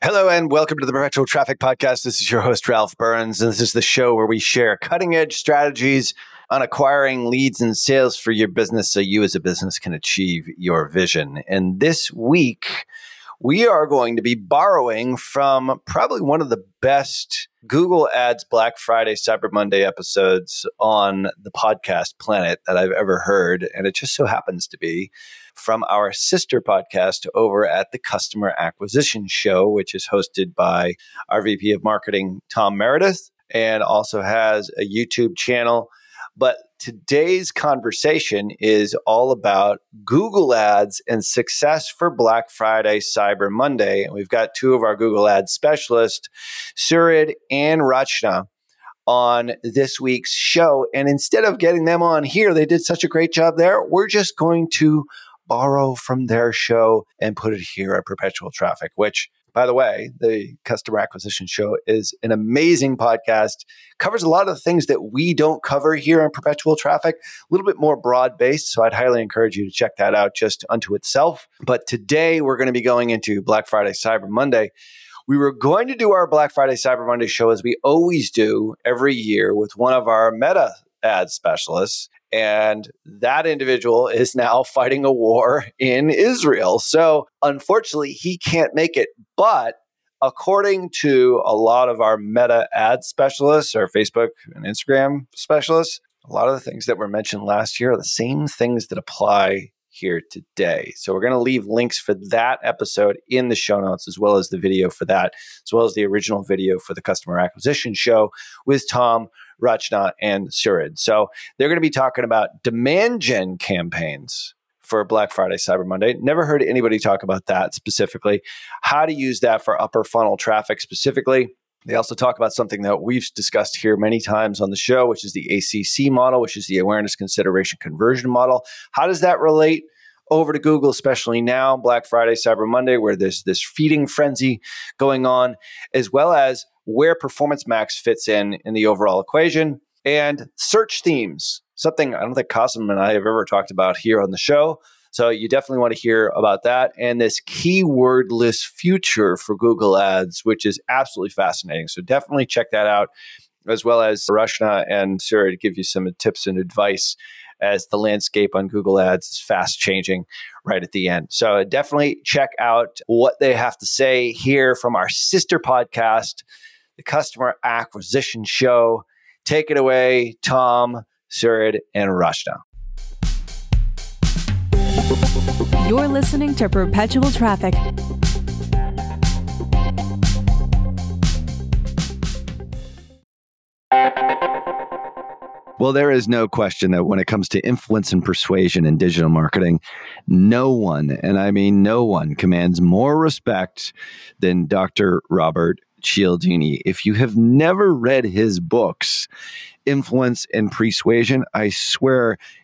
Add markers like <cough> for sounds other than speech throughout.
Hello and welcome to the Perpetual Traffic Podcast. This is your host, Ralph Burns, and this is the show where we share cutting edge strategies on acquiring leads and sales for your business so you as a business can achieve your vision. And this week, we are going to be borrowing from probably one of the best Google Ads Black Friday, Cyber Monday episodes on the podcast planet that I've ever heard. And it just so happens to be from our sister podcast over at the Customer Acquisition Show, which is hosted by our VP of Marketing, Tom Meredith, and also has a YouTube channel. But today's conversation is all about Google Ads and success for Black Friday, Cyber Monday. And we've got two of our Google Ads specialists, Surid and Rachna, on this week's show. And instead of getting them on here, they did such a great job there. We're just going to borrow from their show and put it here at Perpetual Traffic, which by the way, the customer acquisition show is an amazing podcast. Covers a lot of the things that we don't cover here on perpetual traffic, a little bit more broad based. So I'd highly encourage you to check that out just unto itself. But today we're going to be going into Black Friday, Cyber Monday. We were going to do our Black Friday, Cyber Monday show as we always do every year with one of our meta ad specialists. And that individual is now <laughs> fighting a war in Israel. So unfortunately, he can't make it. But according to a lot of our meta ad specialists, our Facebook and Instagram specialists, a lot of the things that were mentioned last year are the same things that apply here today. So we're going to leave links for that episode in the show notes, as well as the video for that, as well as the original video for the customer acquisition show with Tom Rachna, and Surid. So they're going to be talking about demand gen campaigns for Black Friday, Cyber Monday. Never heard anybody talk about that specifically. How to use that for upper funnel traffic specifically. They also talk about something that we've discussed here many times on the show, which is the ACC model, which is the awareness consideration conversion model. How does that relate? over to Google, especially now, Black Friday, Cyber Monday, where there's this feeding frenzy going on, as well as where Performance Max fits in in the overall equation, and search themes, something I don't think Kasim and I have ever talked about here on the show. So you definitely want to hear about that and this keywordless future for Google Ads, which is absolutely fascinating. So definitely check that out, as well as Rachna and Sarah to give you some tips and advice as the landscape on Google Ads is fast changing right at the end. So definitely check out what they have to say here from our sister podcast the Customer Acquisition Show. Take it away, Tom, Surid, and Rachna. You're listening to Perpetual Traffic. Well, there is no question that when it comes to influence and persuasion in digital marketing, no one, and I mean no one, commands more respect than Dr. Robert Cialdini. If you have never read his books, Influence and Persuasion, I swear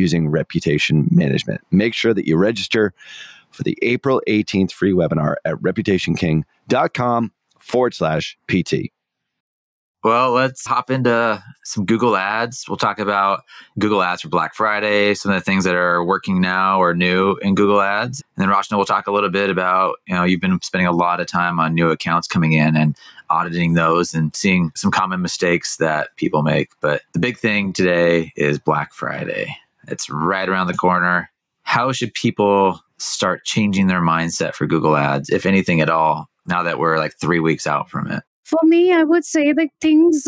using reputation management. Make sure that you register for the April 18th free webinar at reputationking.com forward slash PT. Well, let's hop into some Google Ads. We'll talk about Google Ads for Black Friday, some of the things that are working now or new in Google Ads. And then Rachna will talk a little bit about, you know, you've been spending a lot of time on new accounts coming in and auditing those and seeing some common mistakes that people make. But the big thing today is Black Friday. It's right around the corner. How should people start changing their mindset for Google Ads, if anything at all, now that we're like three weeks out from it? For me, I would say that things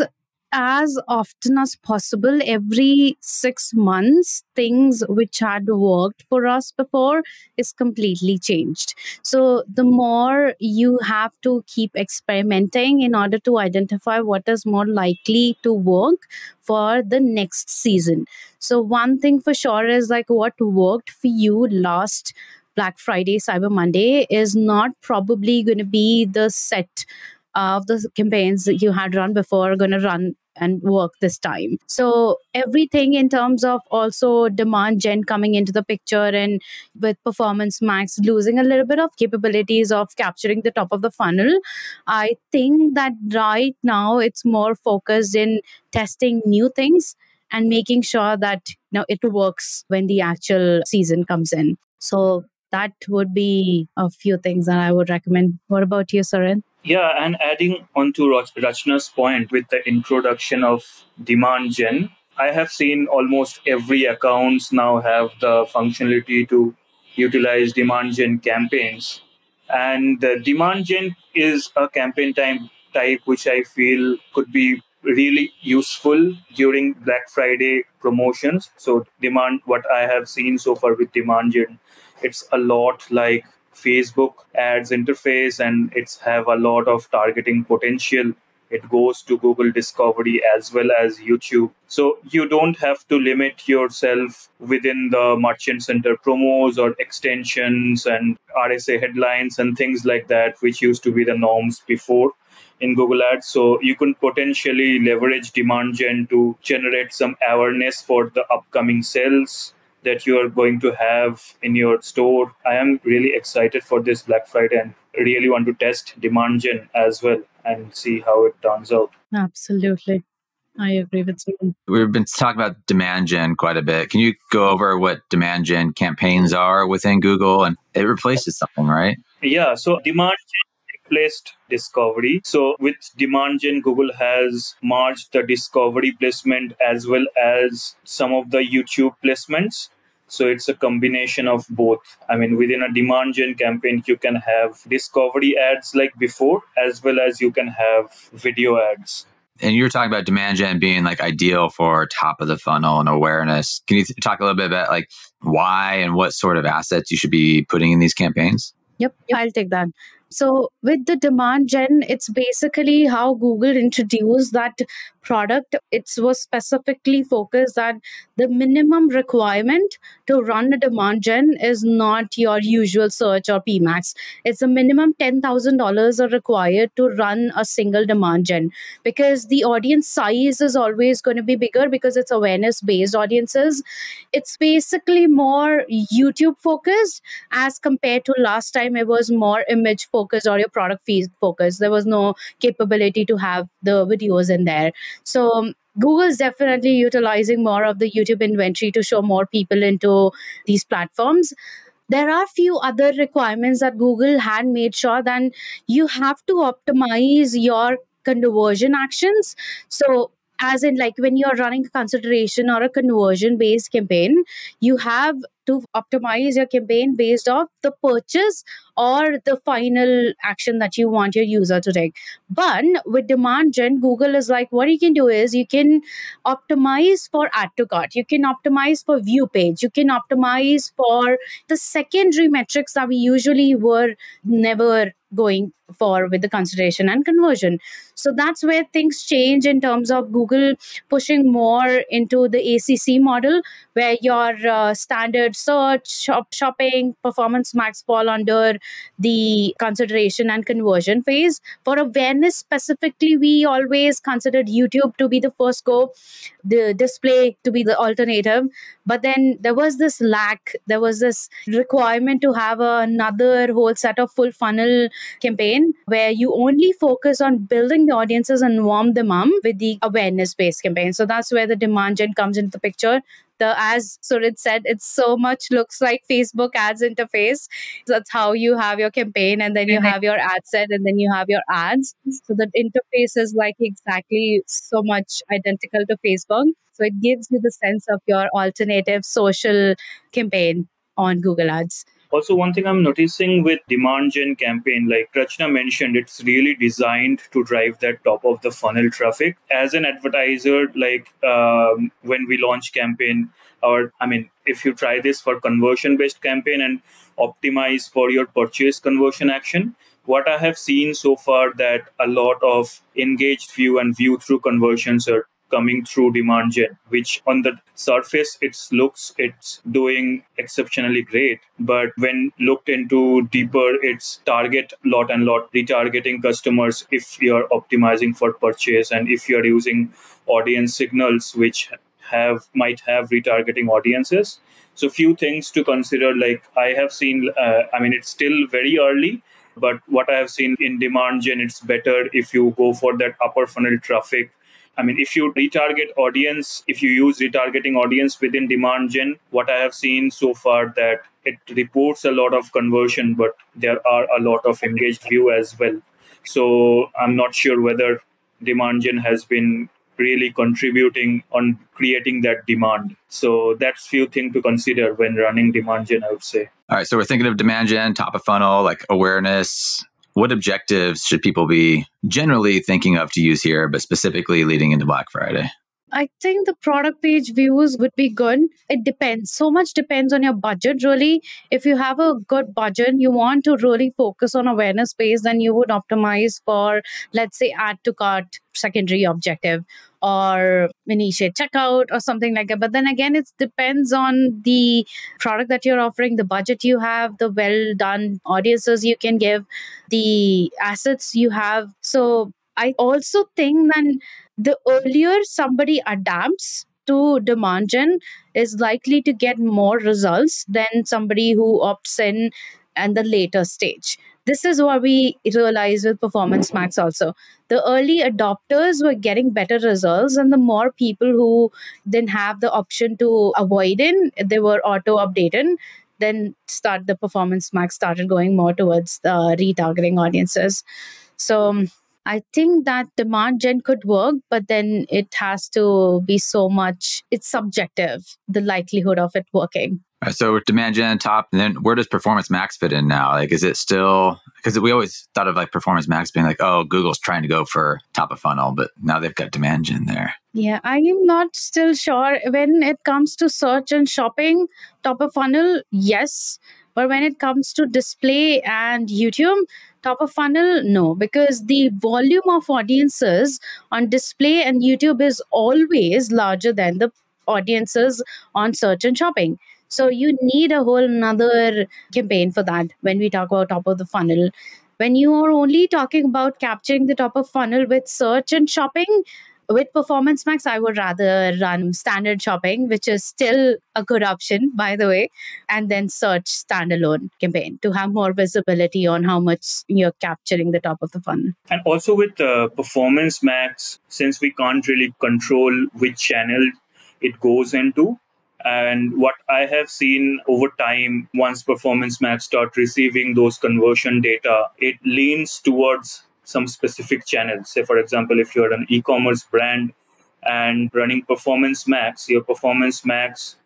as often as possible every six months things which had worked for us before is completely changed. So the more you have to keep experimenting in order to identify what is more likely to work for the next season. So one thing for sure is like what worked for you last Black Friday, Cyber Monday is not probably going to be the set of the campaigns that you had run before going to run and work this time. So everything in terms of also demand gen coming into the picture and with performance max losing a little bit of capabilities of capturing the top of the funnel, I think that right now it's more focused in testing new things and making sure that you know it works when the actual season comes in. So that would be a few things that I would recommend. What about you, Suren? Yeah, and adding on to Rachna's point with the introduction of demand gen, I have seen almost every accounts now have the functionality to utilize demand gen campaigns. And the demand gen is a campaign time type which I feel could be really useful during Black Friday promotions. So demand what I have seen so far with demand gen, it's a lot like Facebook ads interface and it's have a lot of targeting potential. It goes to Google Discovery as well as YouTube. So you don't have to limit yourself within the Merchant Center promos or extensions and RSA headlines and things like that, which used to be the norms before in Google Ads. So you can potentially leverage demand gen to generate some awareness for the upcoming sales that you are going to have in your store. I am really excited for this Black Friday and really want to test demand gen as well and see how it turns out. Absolutely. I agree with you. We've been talking about demand gen quite a bit. Can you go over what demand gen campaigns are within Google? And it replaces something, right? Yeah. So demand gen replaced discovery. So with demand gen, Google has merged the discovery placement as well as some of the YouTube placements. So it's a combination of both. I mean, within a demand gen campaign, you can have discovery ads like before, as well as you can have video ads. And you're talking about demand gen being like ideal for top of the funnel and awareness. Can you th- talk a little bit about like why and what sort of assets you should be putting in these campaigns? Yep, I'll take that. So, with the demand gen, it's basically how Google introduced that product. It was specifically focused that the minimum requirement to run a demand gen is not your usual search or PMAX. It's a minimum $10,000 are required to run a single demand gen because the audience size is always going to be bigger because it's awareness based audiences. It's basically more YouTube focused as compared to last time it was more image focused focused or your product feed focused. There was no capability to have the videos in there. So um, Google is definitely utilizing more of the YouTube inventory to show more people into these platforms. There are a few other requirements that Google had made sure that you have to optimize your conversion actions. So as in like when you're running a consideration or a conversion based campaign you have to optimize your campaign based off the purchase or the final action that you want your user to take. But with demand gen, Google is like, what you can do is you can optimize for add to cart, you can optimize for view page, you can optimize for the secondary metrics that we usually were never going for with the consideration and conversion. So that's where things change in terms of Google pushing more into the ACC model, where your uh, standard search, shop, shopping, performance max fall under the consideration and conversion phase. For awareness specifically, we always considered YouTube to be the first go, the display to be the alternative. But then there was this lack, there was this requirement to have another whole set of full funnel campaign where you only focus on building the audiences and warm them up with the awareness based campaign. So that's where the demand gen comes into the picture. The as Surit said, it so much looks like Facebook ads interface. That's how you have your campaign, and then you have your ad set, and then you have your ads. So the interface is like exactly so much identical to Facebook. So it gives you the sense of your alternative social campaign on Google Ads. Also, one thing I'm noticing with demand gen campaign, like Rachna mentioned, it's really designed to drive that top of the funnel traffic. As an advertiser, like um, when we launch campaign, or I mean, if you try this for conversion based campaign and optimize for your purchase conversion action, what I have seen so far that a lot of engaged view and view through conversions are coming through demand gen which on the surface it looks it's doing exceptionally great. But when looked into deeper it's target lot and lot retargeting customers if you're optimizing for purchase and if you're using audience signals which have might have retargeting audiences. So few things to consider like i have seen uh, i mean it's still very early but what i have seen in demand gen it's better if you go for that upper funnel traffic I mean, if you retarget audience, if you use retargeting audience within demand gen, what I have seen so far that it reports a lot of conversion, but there are a lot of engaged view as well. So I'm not sure whether demand gen has been really contributing on creating that demand. So that's few things to consider when running demand gen, I would say. All right. So we're thinking of demand gen, top of funnel, like awareness, what objectives should people be generally thinking of to use here, but specifically leading into Black Friday? I think the product page views would be good. It depends. So much depends on your budget, really. If you have a good budget, you want to really focus on awareness base, then you would optimize for, let's say, add to cart secondary objective or initiate checkout or something like that. But then again, it depends on the product that you're offering, the budget you have, the well done audiences you can give, the assets you have. So I also think that the earlier somebody adapts to demand gen is likely to get more results than somebody who opts in at the later stage. This is what we realized with Performance Max also. The early adopters were getting better results, and the more people who didn't have the option to avoid it, they were auto updated. Then start the Performance Max started going more towards the retargeting audiences. So um, I think that demand gen could work, but then it has to be so much, it's subjective, the likelihood of it working. Right, so demand gen top, and then where does Performance Max fit in now? Like, is it still because we always thought of like Performance Max being like, oh, Google's trying to go for top of funnel, but now they've got demand gen there. Yeah, I am not still sure when it comes to search and shopping, top of funnel, yes, but when it comes to display and YouTube, top of funnel, no, because the volume of audiences on display and YouTube is always larger than the audiences on search and shopping. So you need a whole another campaign for that when we talk about top of the funnel. When you are only talking about capturing the top of funnel with search and shopping, with Performance Max, I would rather run standard shopping, which is still a good option, by the way, and then search standalone campaign to have more visibility on how much you're capturing the top of the funnel. And also with uh, Performance Max, since we can't really control which channel it goes into, and what I have seen over time, once Performance Max start receiving those conversion data, it leans towards some specific channels. Say, for example, if you're an e-commerce brand and running Performance Max, your Performance Max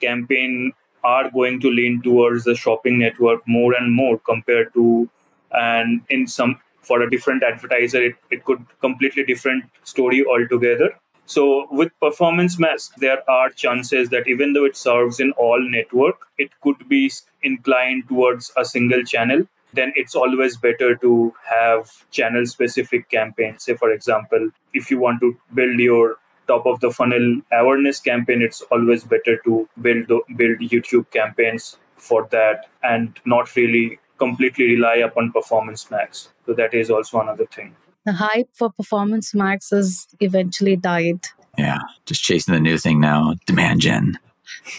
campaign are going to lean towards the shopping network more and more compared to and in some for a different advertiser it, it could completely different story altogether so with performance max, there are chances that even though it serves in all network, it could be inclined towards a single channel. Then it's always better to have channel specific campaigns. Say, for example, if you want to build your top of the funnel awareness campaign, it's always better to build build YouTube campaigns for that and not really completely rely upon performance max. So that is also another thing the hype for Performance Max has eventually died. Yeah, just chasing the new thing now, demand gen. <laughs>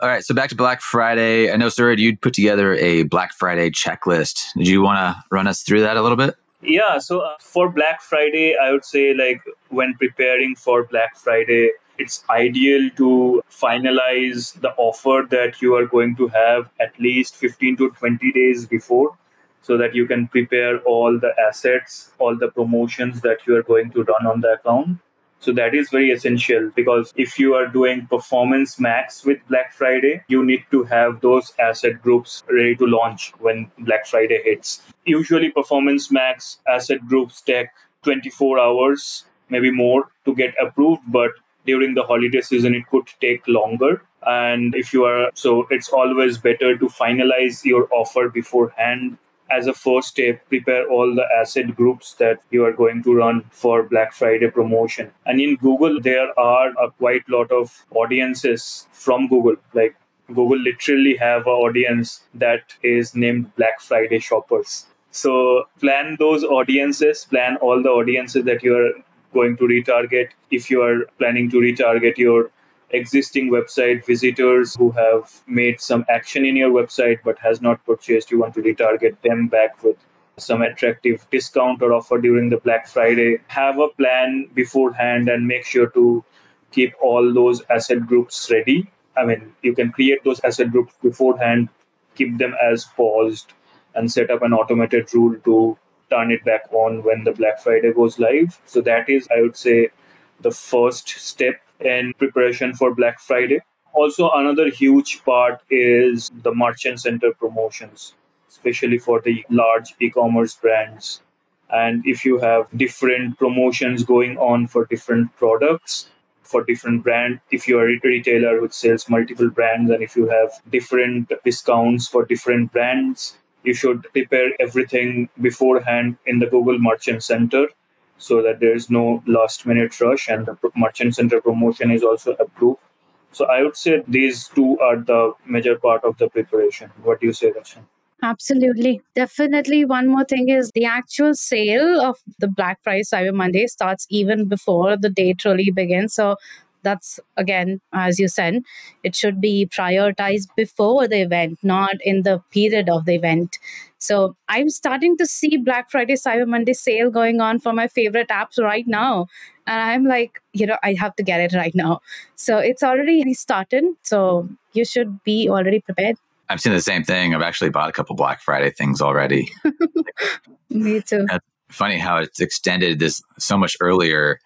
All right, so back to Black Friday. I know, sir, you'd put together a Black Friday checklist. Did you want to run us through that a little bit? Yeah, so uh, for Black Friday, I would say, like, when preparing for Black Friday, it's ideal to finalize the offer that you are going to have at least 15 to 20 days before so that you can prepare all the assets, all the promotions that you are going to run on the account. So that is very essential because if you are doing performance max with Black Friday, you need to have those asset groups ready to launch when Black Friday hits. Usually, performance max asset groups take 24 hours, maybe more, to get approved, but during the holiday season, it could take longer. And if you are, so it's always better to finalize your offer beforehand as a first step, prepare all the asset groups that you are going to run for Black Friday promotion. And in Google, there are a quite lot of audiences from Google. Like Google literally have an audience that is named Black Friday shoppers. So plan those audiences, plan all the audiences that you are going to retarget. If you are planning to retarget your existing website visitors who have made some action in your website but has not purchased you want to retarget them back with some attractive discount or offer during the black friday. Have a plan beforehand and make sure to keep all those asset groups ready. I mean you can create those asset groups beforehand keep them as paused and set up an automated rule to turn it back on when the black friday goes live. So that is i would say the first step in preparation for Black Friday. Also, another huge part is the merchant center promotions, especially for the large e commerce brands. And if you have different promotions going on for different products, for different brand if you are a retailer which sells multiple brands and if you have different discounts for different brands you should prepare everything beforehand in the google merchant center so that there is no last minute rush and the merchant center promotion is also approved. So I would say these two are the major part of the preparation. What do you say, Darshan? Absolutely. Definitely. One more thing is the actual sale of the Black Friday Cyber Monday starts even before the date really begins. So that's again as you said it should be prioritized before the event not in the period of the event so i'm starting to see black friday cyber monday sale going on for my favorite apps right now. And i'm like you know i have to get it right now. So it's already started so you should be already prepared. I've seen the same thing. I've actually bought a couple black friday things already. <laughs> Me too. That's funny how it's extended this so much earlier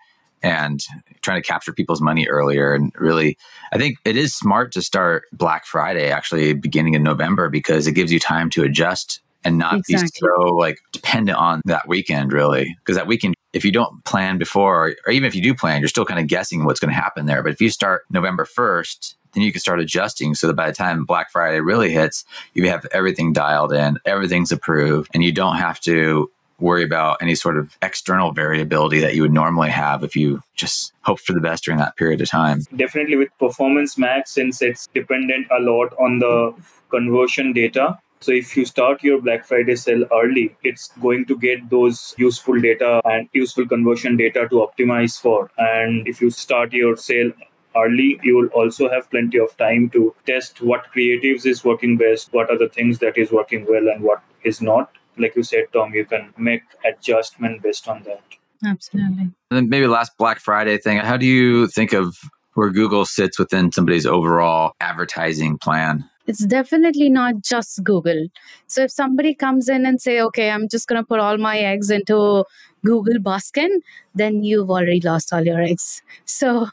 and trying to capture people's money earlier. And really, I think it is smart to start Black Friday actually beginning in November because it gives you time to adjust and not exactly. be so like dependent on that weekend really because that weekend if you don't plan before or, or even if you do plan you're still kind of guessing what's going to happen there but if you start november 1st then you can start adjusting so that by the time black friday really hits you have everything dialed in everything's approved and you don't have to worry about any sort of external variability that you would normally have if you just hope for the best during that period of time. Definitely with Performance Max, since it's dependent a lot on the conversion data. So if you start your Black Friday sale early, it's going to get those useful data and useful conversion data to optimize for. And if you start your sale early, you will also have plenty of time to test what creatives is working best, what are the things that is working well and what is not like you said, Tom, you can make adjustment based on that. Absolutely. And then maybe last Black Friday thing. How do you think of where Google sits within somebody's overall advertising plan? It's definitely not just Google. So if somebody comes in and say, okay, I'm just going to put all my eggs into Google basket, then you've already lost all your eggs. <laughs> So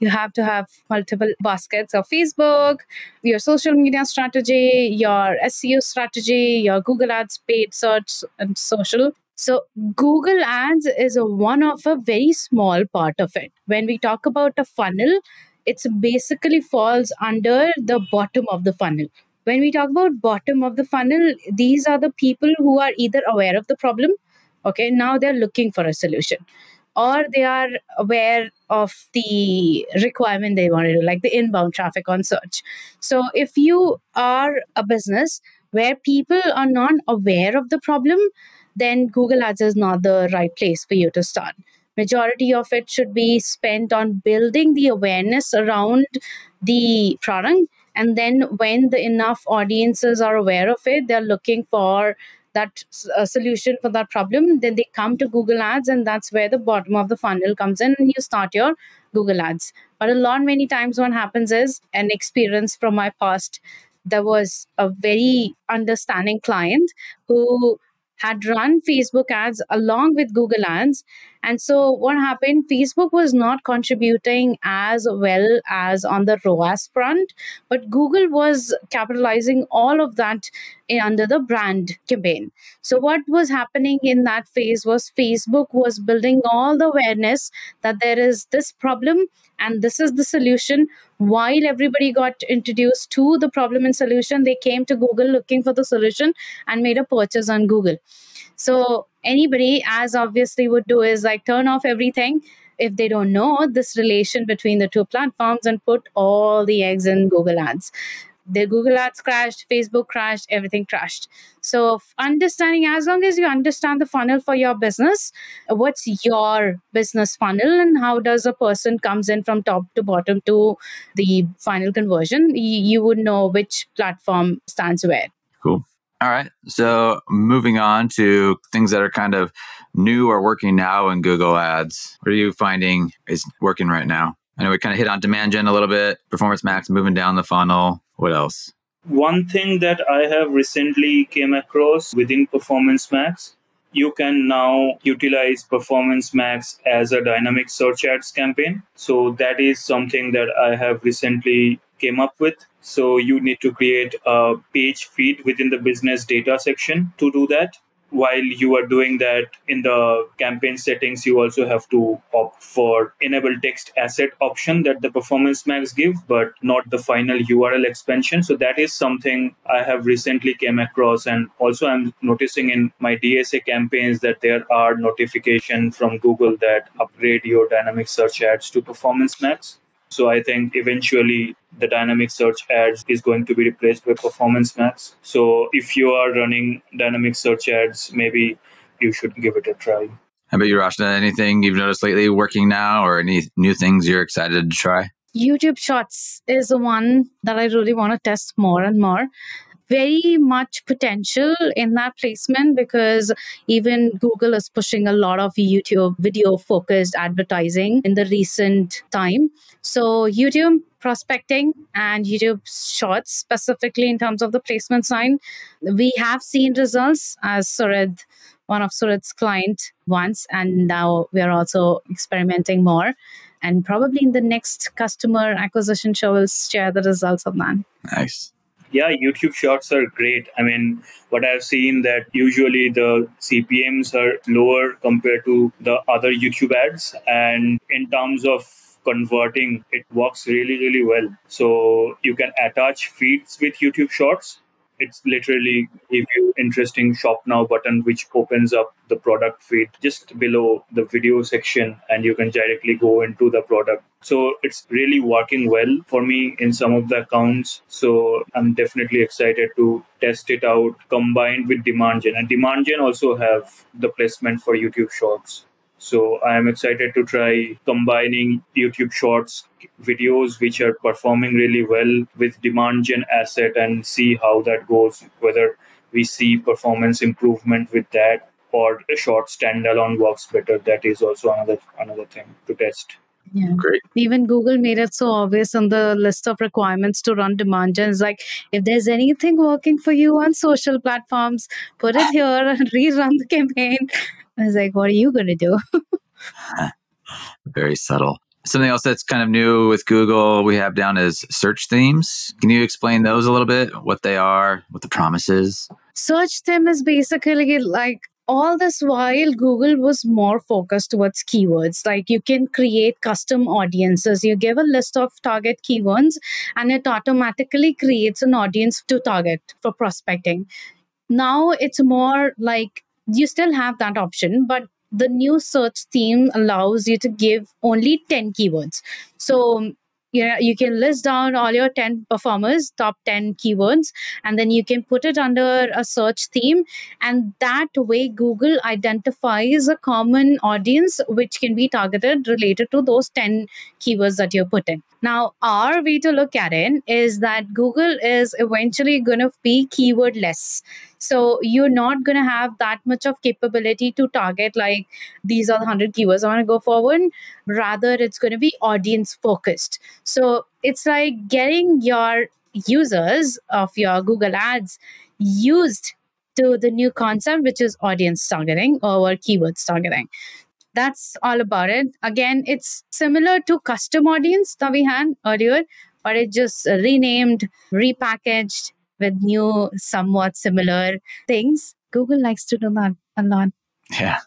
you have to have multiple baskets of Facebook, your social media strategy, your SEO strategy, your Google Ads paid search and social. So Google Ads is a one of a very small part of it. When we talk about a funnel, it's basically falls under the bottom of the funnel. When we talk about bottom of the funnel these are the people who are either aware of the problem okay now they're looking for a solution or they are aware of the requirement they want to do like the inbound traffic on search. So if you are a business where people are not aware of the problem then google ads is not the right place for you to start majority of it should be spent on building the awareness around the product and then when the enough audiences are aware of it they're looking for that uh, solution for that problem then they come to google ads and that's where the bottom of the funnel comes in and you start your google ads but a lot many times what happens is an experience from my past there was a very understanding client who had run Facebook ads along with Google ads. And so what happened? Facebook was not contributing as well as on the ROAS front, but Google was capitalizing all of that in, under the brand campaign. So what was happening in that phase was Facebook was building all the awareness that there is this problem and this is the solution while everybody got introduced to the problem and solution they came to google looking for the solution and made a purchase on google so anybody as obviously would do is like turn off everything if they don't know this relation between the two platforms and put all the eggs in google ads the Google Ads crashed, Facebook crashed, everything crashed. So, understanding as long as you understand the funnel for your business, what's your business funnel and how does a person comes in from top to bottom to the final conversion, you would know which platform stands where. Cool. All right. So, moving on to things that are kind of new or working now in Google Ads. What are you finding is working right now? I know we kind of hit on demand gen a little bit, performance max moving down the funnel. What else? One thing that I have recently came across within Performance Max, you can now utilize Performance Max as a dynamic search ads campaign. So that is something that I have recently came up with. So you need to create a page feed within the business data section to do that. While you are doing that in the campaign settings you also have to opt for enable text asset option that the performance max give but not the final url expansion. So that is something i have recently came across. And also i'm noticing in my dsa campaigns that there are notification from google that upgrade your dynamic search ads to performance max so I think eventually the dynamic search ads is going to be replaced by performance max. So if you are running dynamic search ads, maybe you should give it a try. How about you, Rachna? Anything you've noticed lately working now or any new things you're excited to try? YouTube Shorts is the one that I really want to test more and more very much potential in that placement because even Google is pushing a lot of YouTube video focused advertising in the recent time. So, YouTube prospecting and YouTube shorts, specifically in terms of the placement sign, we have seen results as Surid, one of Surid's client once, and now we are also experimenting more. And probably in the next customer acquisition show, we'll share the results of that. Nice yeah youtube shorts are great. I mean what i've seen that usually the cpms are lower compared to the other youtube ads and in terms of converting it works really really well. So you can attach feeds with youtube shorts it's literally give you interesting shop now button which opens up the product feed just below the video section and you can directly go into the product. So it's really working well for me in some of the accounts. So i'm definitely excited to test it out combined with demand gen. And demand gen also have the placement for youtube shorts so I am excited to try combining YouTube Shorts videos, which are performing really well with demand gen asset, and see how that goes. Whether we see performance improvement with that, or a short standalone works better. That is also another another thing to test. Yeah. Great. Even Google made it so obvious on the list of requirements to run demand gen. It's like if there's anything working for you on social platforms, put it here and <laughs> rerun the campaign. I was like, what are you gonna do? <laughs> Very subtle. Something else that's kind of new with Google we have down is search themes. Can you explain those a little bit? What they are, what the promise is? Search theme is basically like all this while google was more focused towards keywords like you can create custom audiences you give a list of target keywords and it automatically creates an audience to target for prospecting now it's more like you still have that option but the new search theme allows you to give only 10 keywords so yeah, you can list down all your 10 performers, top 10 keywords, and then you can put it under a search theme. And that way, Google identifies a common audience which can be targeted related to those 10 keywords that you're putting. Now, our way to look at it is that Google is eventually going to be keyword less. So you're not going to have that much of capability to target like these are the 100 keywords I want to go forward. Rather, it's going to be audience focused. So it's like getting your users of your Google Ads used to the new concept, which is audience targeting or keywords targeting. That's all about it. Again, it's similar to custom audience that we had earlier, but it just renamed, repackaged with new, somewhat similar things. Google likes to do that a lot. Yeah.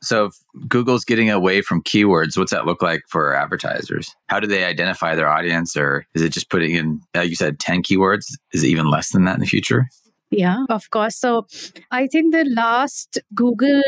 So if Google's getting away from keywords. What's that look like for advertisers? How do they identify their audience, or is it just putting in, like you said, ten keywords? Is it even less than that in the future? Yeah, of course. So I think the last Google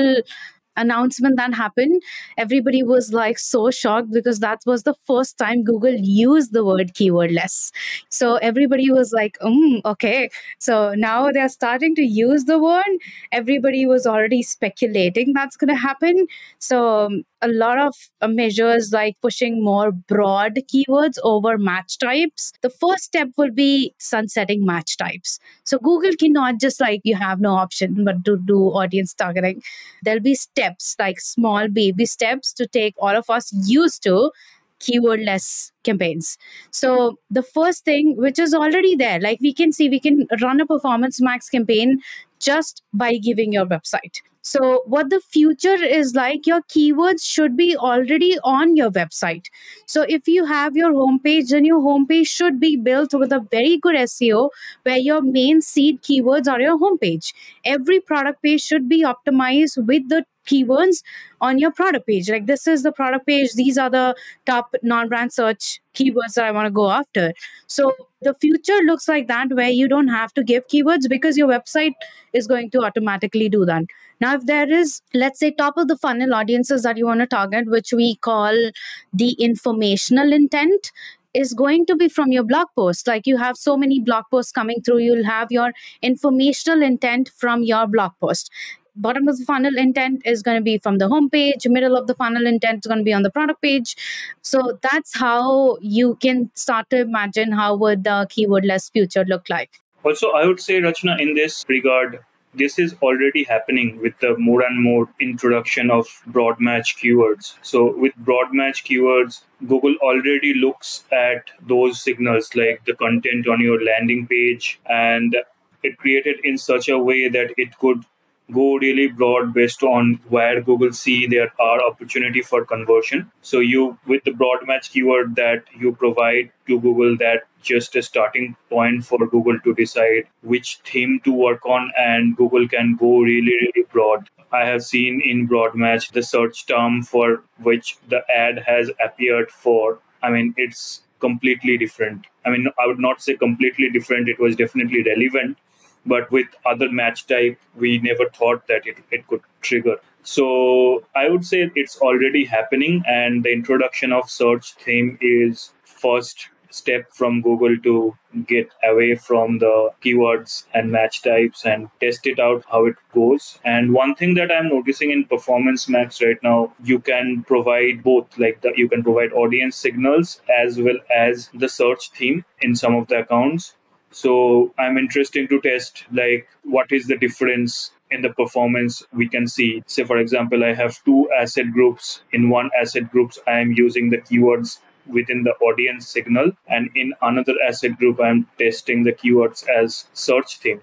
announcement that happened, everybody was like so shocked because that was the first time Google used the word keywordless. So everybody was like, mm, okay. So now they're starting to use the word. Everybody was already speculating that's going to happen. So um, a lot of uh, measures like pushing more broad keywords over match types. The first step will be sunsetting match types. So Google cannot just like you have no option but to do audience targeting. There'll be steps like small baby steps to take all of us used to keywordless campaigns. So the first thing, which is already there, like we can see, we can run a performance max campaign just by giving your website. So, what the future is like, your keywords should be already on your website. So, if you have your homepage, then your homepage should be built with a very good SEO where your main seed keywords are your homepage. Every product page should be optimized with the keywords on your product page. Like, this is the product page, these are the top non brand search keywords that I want to go after. So, the future looks like that where you don't have to give keywords because your website is going to automatically do that. Now, if there is, let's say, top of the funnel audiences that you want to target, which we call the informational intent, is going to be from your blog post. Like you have so many blog posts coming through, you'll have your informational intent from your blog post. Bottom of the funnel intent is going to be from the homepage, middle of the funnel intent is going to be on the product page. So that's how you can start to imagine how would the keywordless future look like. Also, I would say, Rachna, in this regard, this is already happening with the more and more introduction of broad match keywords. So with broad match keywords, Google already looks at those signals like the content on your landing page and it created in such a way that it could go really broad based on where Google see there are opportunity for conversion. So you with the broad match keyword that you provide to Google that just a starting point for Google to decide which theme to work on and Google can go really really broad. I have seen in broad match the search term for which the ad has appeared for. I mean it's completely different. I mean I would not say completely different it was definitely relevant but with other match type we never thought that it, it could trigger. So i would say it's already happening and the introduction of search theme is first step from google to get away from the keywords and match types and test it out how it goes. And one thing that i'm noticing in performance max right now you can provide both like the, you can provide audience signals as well as the search theme in some of the accounts so I'm interested to test like what is the difference in the performance we can see. Say for example i have two asset groups. In one asset groups i am using the keywords within the audience signal and in another asset group i'm testing the keywords as search theme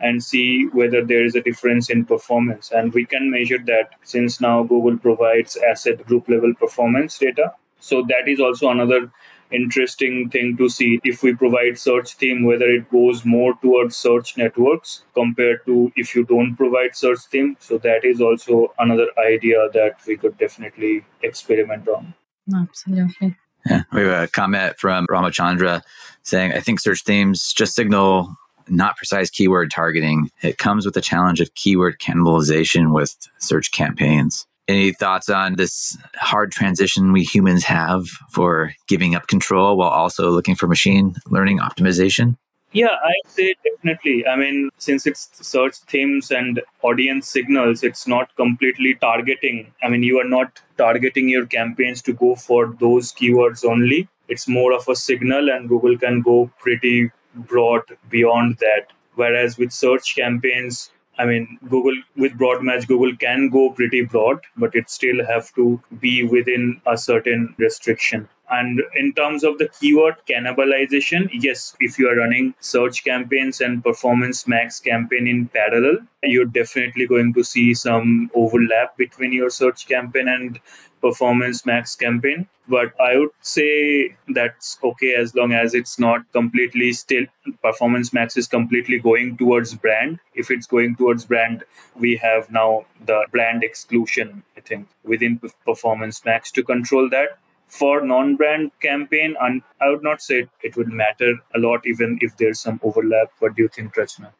and see whether there is a difference in performance. And we can measure that since now google provides asset group level performance data. So that is also another interesting thing to see if we provide search theme whether it goes more towards search networks compared to if you don't provide search theme so that is also another idea that we could definitely experiment on absolutely yeah, we have a comment from Ramachandra saying, I think search themes just signal not precise keyword targeting. It comes with the challenge of keyword cannibalization with search campaigns. Any thoughts on this hard transition we humans have for giving up control while also looking for machine learning optimization? Yeah, I'd say definitely. I mean, since it's search themes and audience signals, it's not completely targeting. I mean, you are not targeting your campaigns to go for those keywords only. It's more of a signal, and Google can go pretty broad beyond that. Whereas with search campaigns, I mean, Google with broad match, Google can go pretty broad, but it still have to be within a certain restriction. And in terms of the keyword cannibalization, yes, if you are running search campaigns and performance max campaign in parallel, you're definitely going to see some overlap between your search campaign and performance max campaign. But i would say that's okay as long as it's not completely still performance max is completely going towards brand. If it's going towards brand we have now the brand exclusion i think within performance max to control that for non-brand campaign i would not say it would matter a lot even if there's some overlap. What do you think rachna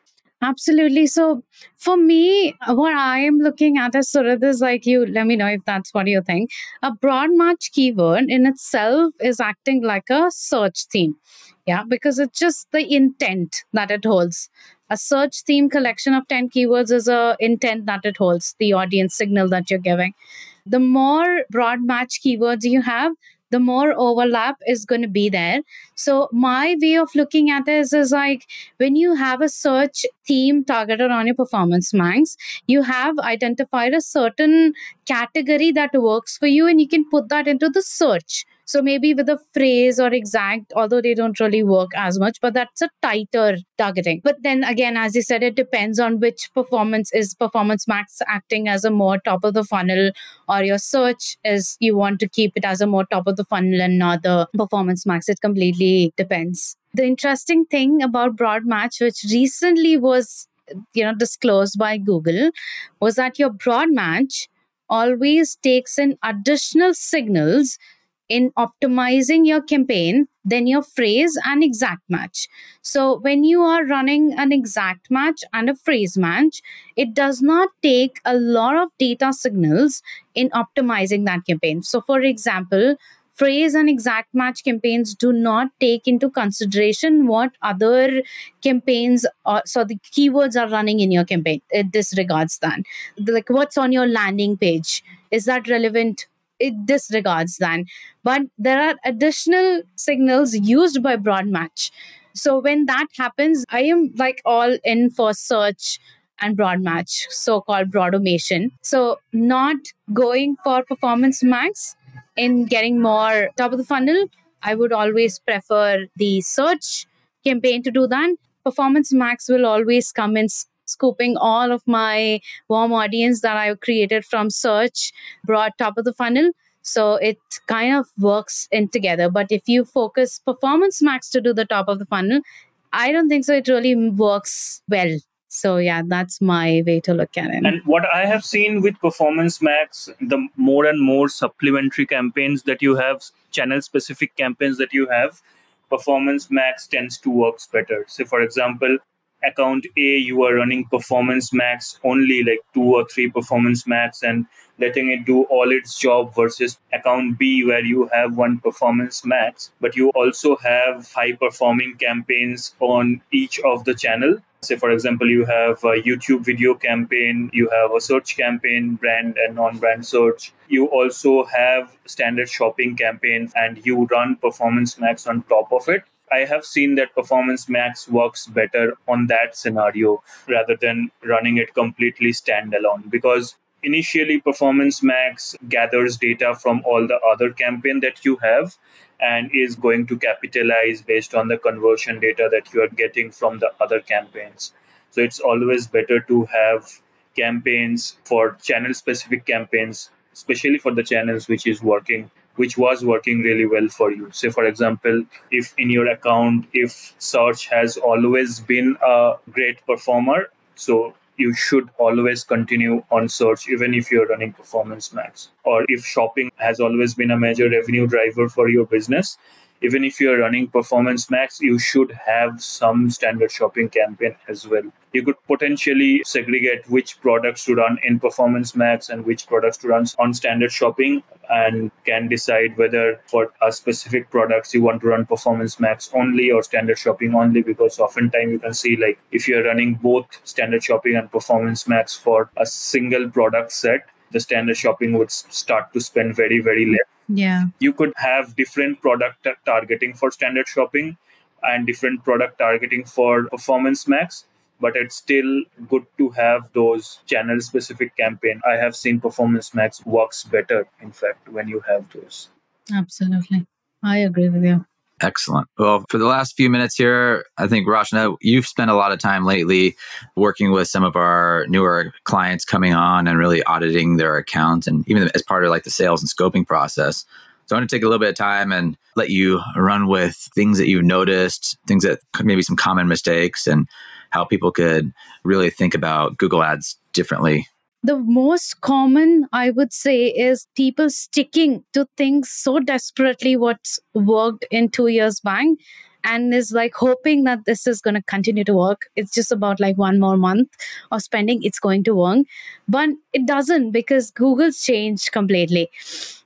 Absolutely. So for me, uh, what I am looking at is sort of this like you let me know if that's what you think. A broad match keyword in itself is acting like a search theme. Yeah, because it's just the intent that it holds. A search theme collection of 10 keywords is a intent that it holds, the audience signal that you're giving. The more broad match keywords you have, the more overlap is going to be there. So my way of looking at this is like when you have a search theme targeted on your performance max, you have identified a certain category that works for you and you can put that into the search so maybe with a phrase or exact, although they don't really work as much, but that's a tighter targeting. But then again, as you said, it depends on which performance is performance max acting as a more top of the funnel, or your search is you want to keep it as a more top of the funnel and not the performance max. It completely depends. The interesting thing about broad match, which recently was you know disclosed by Google, was that your broad match always takes in additional signals in optimizing your campaign than your phrase and exact match. So, when you are running an exact match and a phrase match, it does not take a lot of data signals in optimizing that campaign. So, for example, phrase and exact match campaigns do not take into consideration what other campaigns are so the keywords are running in your campaign it disregards that like what's on your landing page is that relevant it disregards that. But there are additional signals used by broad match. So when that happens, I am like all in for search and broad match, so called broadumation. So not going for performance max in getting more top of the funnel. I would always prefer the search campaign to do that. Performance max will always come in scooping all of my warm audience that I created from search, broad top of the funnel. So it kind of works in together. But if you focus performance max to do the top of the funnel, I don't think so. It really works well. So yeah, that's my way to look at it. And what I have seen with Performance Max, the more and more supplementary campaigns that you have, channel specific campaigns that you have, Performance Max tends to works better. So for example, account A, you are running performance max only like two or three performance max and letting it do all its job versus account B, where you have one performance max, but you also have high performing campaigns on each of the channel. Say, for example, you have a YouTube video campaign, you have a search campaign, brand and non brand search. You also have standard shopping campaign, and you run Performance Max on top of it I have seen that Performance Max works better on that scenario rather than running it completely standalone because initially Performance Max gathers data from all the other campaign that you have and is going to capitalize based on the conversion data that you are getting from the other campaigns. So it's always better to have campaigns for channel specific campaigns, especially for the channels which is working which was working really well for you. Say for example if in your account if search has always been a great performer so you should always continue on search even if you're running performance max. Or if shopping has always been a major revenue driver for your business even if you're running performance max you should have some standard shopping campaign as well. You could potentially segregate which products to run in performance max and which products to run on standard shopping and can decide whether for a specific products you want to run performance max only or standard shopping only because oftentimes you can see like if you're running both standard shopping and performance max for a single product set the standard shopping would start to spend very very less. Yeah. You could have different product targeting for standard shopping and different product targeting for performance max but it's still good to have those channel specific campaign. I have seen performance max works better in fact when you have those. Absolutely. I agree with you Excellent. Well, for the last few minutes here, I think Rachna, you've spent a lot of time lately working with some of our newer clients coming on and really auditing their accounts and even as part of like the sales and scoping process. So I want to take a little bit of time and let you run with things that you've noticed, things that maybe some common mistakes and how people could really think about Google Ads differently the most common i would say is people sticking to things so desperately what's worked in two years back and is like hoping that this is going to continue to work. It's just about like one more month of spending it's going to work. But it doesn't because google's changed completely.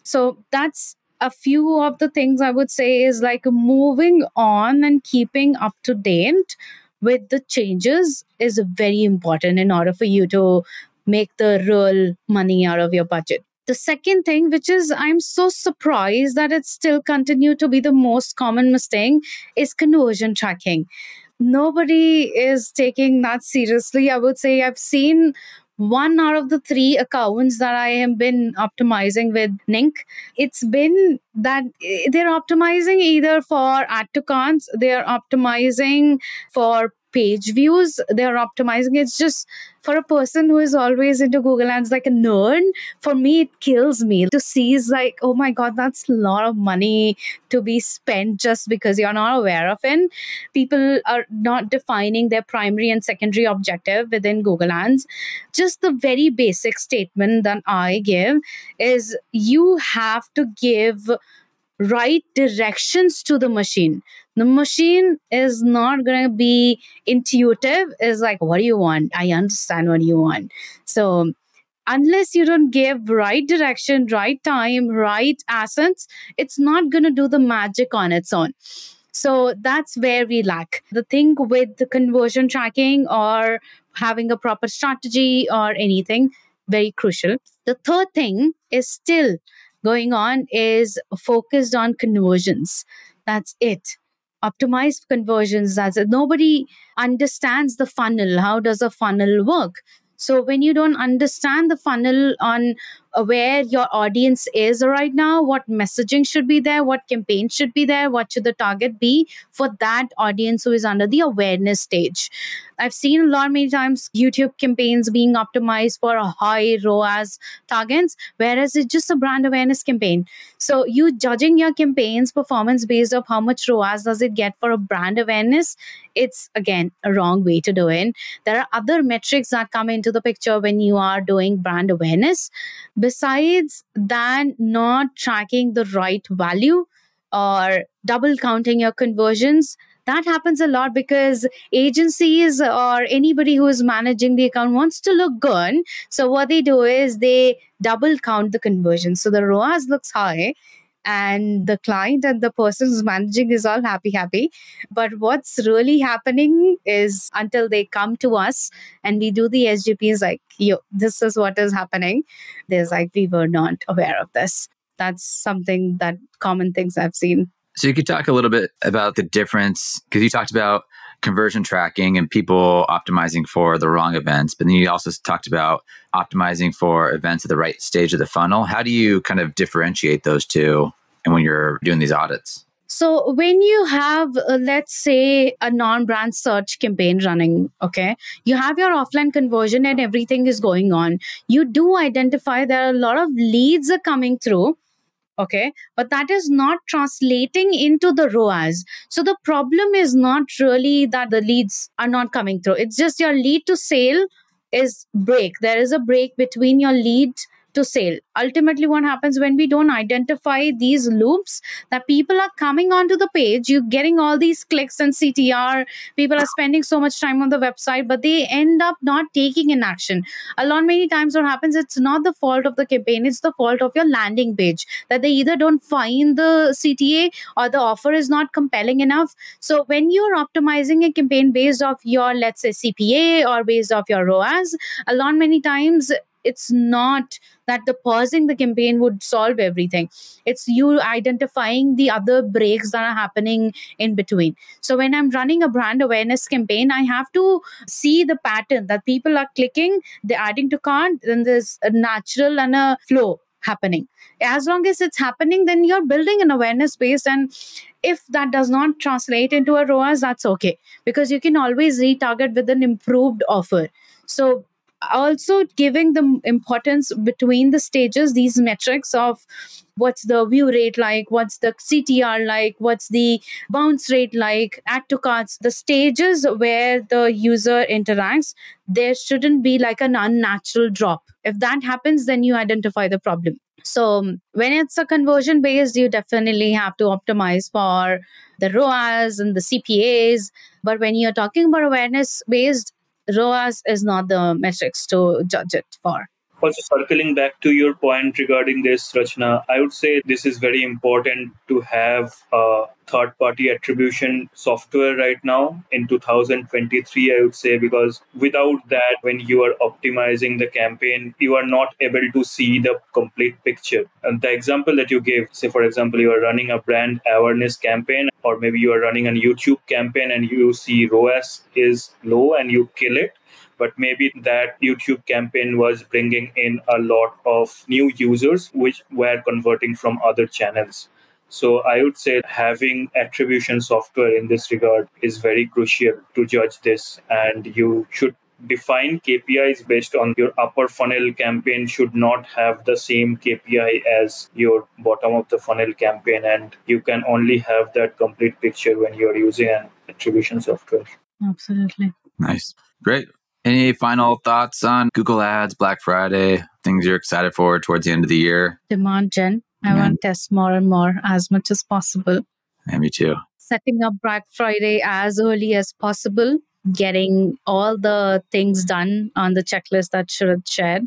So that's a few of the things i would say is like moving on and keeping up to date with the changes is very important in order for you to make the real money out of your budget. The second thing, which is I'm so surprised that it still continued to be the most common mistake, is conversion tracking. Nobody is taking that seriously. I would say I've seen one out of the three accounts that I have been optimizing with Nink, it's been that they're optimizing either for add to carts, they're optimizing for page views they're optimizing. It's just for a person who is always into google ads like a nerd for me it kills me to see is like oh my god that's a lot of money to be spent just because you're not aware of it. People are not defining their primary and secondary objective within google ads. Just the very basic statement that i give is you have to give right directions to the machine the machine is not going to be intuitive is like what do you want? I understand what you want. So unless you don't give right direction right time right assets it's not going to do the magic on its own. So that's where we lack. The thing with the conversion tracking or having a proper strategy or anything very crucial. The third thing is still going on is focused on conversions. That's it. Optimized conversions. It. Nobody understands the funnel. How does a funnel work? So when you don't understand the funnel on where your audience is right now, what messaging should be there, what campaign should be there, what should the target be for that audience who is under the awareness stage. I've seen a lot many times YouTube campaigns being optimized for a high ROAS targets, whereas it's just a brand awareness campaign. So you judging your campaign's performance based off how much ROAS does it get for a brand awareness, it's again a wrong way to do it. There are other metrics that come into the picture when you are doing brand awareness. Besides than not tracking the right value or double counting your conversions that happens a lot because agencies or anybody who is managing the account wants to look good. So what they do is they double count the conversions So the ROAS looks high and the client and the person who's managing is all happy happy. But what's really happening is until they come to us and we do the sgps like yo this is what is happening there's like we were not aware of this. That's something that common things i've seen. So you could talk a little bit about the difference because you talked about conversion tracking and people optimizing for the wrong events, but then you also talked about optimizing for events at the right stage of the funnel. How do you kind of differentiate those two and when you're doing these audits? So when you have, uh, let's say, a non-brand search campaign running, okay, you have your offline conversion and everything is going on. You do identify there are a lot of leads are coming through, okay, but that is not translating into the ROAS. So the problem is not really that the leads are not coming through. It's just your lead to sale is break. There is a break between your lead to sale. Ultimately, what happens when we don't identify these loops that people are coming onto the page, you're getting all these clicks and CTR, people are spending so much time on the website, but they end up not taking an action. A lot many times what happens, it's not the fault of the campaign, it's the fault of your landing page that they either don't find the CTA or the offer is not compelling enough. So when you're optimizing a campaign based off your, let's say, CPA or based off your ROAS, a lot many times it's not that the pausing the campaign would solve everything. It's you identifying the other breaks that are happening in between. So when i'm running a brand awareness campaign i have to see the pattern that people are clicking they're adding to cart then there's a natural and a flow happening. As long as it's happening then you're building an awareness base and if that does not translate into a ROAS, that's okay because you can always retarget with an improved offer. So also giving the importance between the stages these metrics of what's the view rate like what's the ctr like what's the bounce rate like add to carts the stages where the user interacts there shouldn't be like an unnatural drop if that happens then you identify the problem so when it's a conversion based you definitely have to optimize for the ROAS and the CPAs. But when you're talking about awareness based, ROAS is not the metrics to judge it for. Also, circling back to your point regarding this, Rachna, I would say this is very important to have a third party attribution software right now in 2023, I would say, because without that, when you are optimizing the campaign, you are not able to see the complete picture. And the example that you gave, say, for example, you are running a brand awareness campaign, or maybe you are running a YouTube campaign and you see ROAS is low and you kill it but maybe that YouTube campaign was bringing in a lot of new users which were converting from other channels. So I would say having attribution software in this regard is very crucial to judge this and you should define KPIs based on your upper funnel campaign should not have the same KPI as your bottom of the funnel campaign and you can only have that complete picture when you're using an attribution software. Absolutely. Nice. Great. Any final thoughts on Google Ads, Black Friday, things you're excited for towards the end of the year? Demand gen. I want to test more and more as much as possible. Yeah, me too. Setting up Black Friday as early as possible, getting all the things done on the checklist that Sharad shared.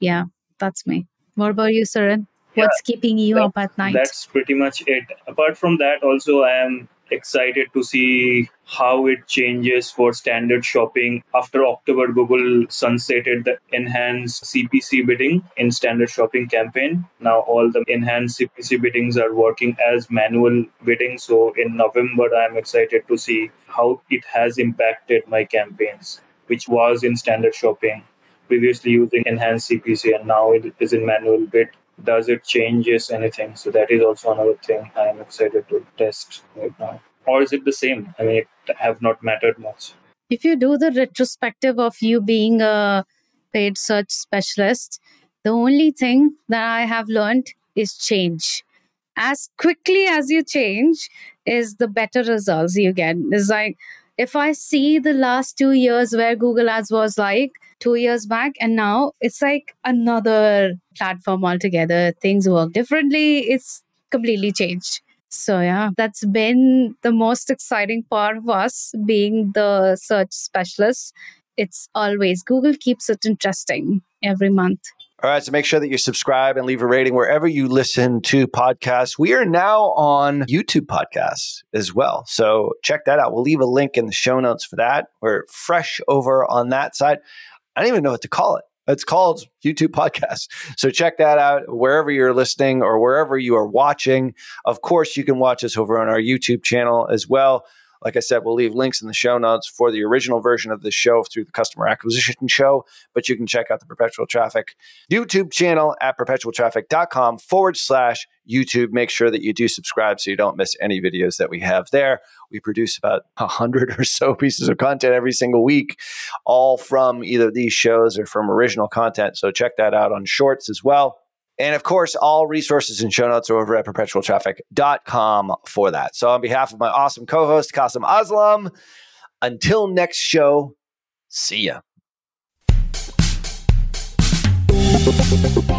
Yeah, that's me. What about you, Saran? What's keeping you up at night? That's pretty much it. Apart from that, also, I am excited to see how it changes for standard shopping. After October, Google sunsetted the enhanced CPC bidding in standard shopping campaign. Now, all the enhanced CPC biddings are working as manual bidding. So, in November, I'm excited to see how it has impacted my campaigns, which was in standard shopping previously using enhanced CPC and now it is in manual bid. Does it changes anything? So that is also another thing I am excited to test right now. Or is it the same? I mean, it have not mattered much. if you do the retrospective of you being a paid search specialist, the only thing that I have learned is change. As quickly as you change, is the better results you get. It's like if I see the last two years where Google Ads was like two years back, and now it's like another platform altogether. Things work differently. It's completely changed. So yeah, that's been the most exciting part of us being the search specialists. It's always Google keeps it interesting every month. All right, so make sure that you subscribe and leave a rating wherever you listen to podcasts. We are now on YouTube podcasts as well. So check that out. We'll leave a link in the show notes for that. We're fresh over on that side. I don't even know what to call it. It's called YouTube Podcast. So check that out wherever you're listening or wherever you are watching. Of course, you can watch us over on our YouTube channel as well. Like I said, we'll leave links in the show notes for the original version of the show through the customer acquisition show, but you can check out the Perpetual Traffic YouTube channel at perpetualtraffic.com forward slash YouTube. Make sure that you do subscribe so you don't miss any videos that we have there. We produce about a hundred or so <laughs> pieces of content every single week, all from either these shows or from original content. So check that out on shorts as well. And of course, all resources and show notes are over at perpetualtraffic.com for that. So, on behalf of my awesome co host, Kasim Aslam, until next show, see ya.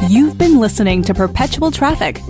You've been listening to Perpetual Traffic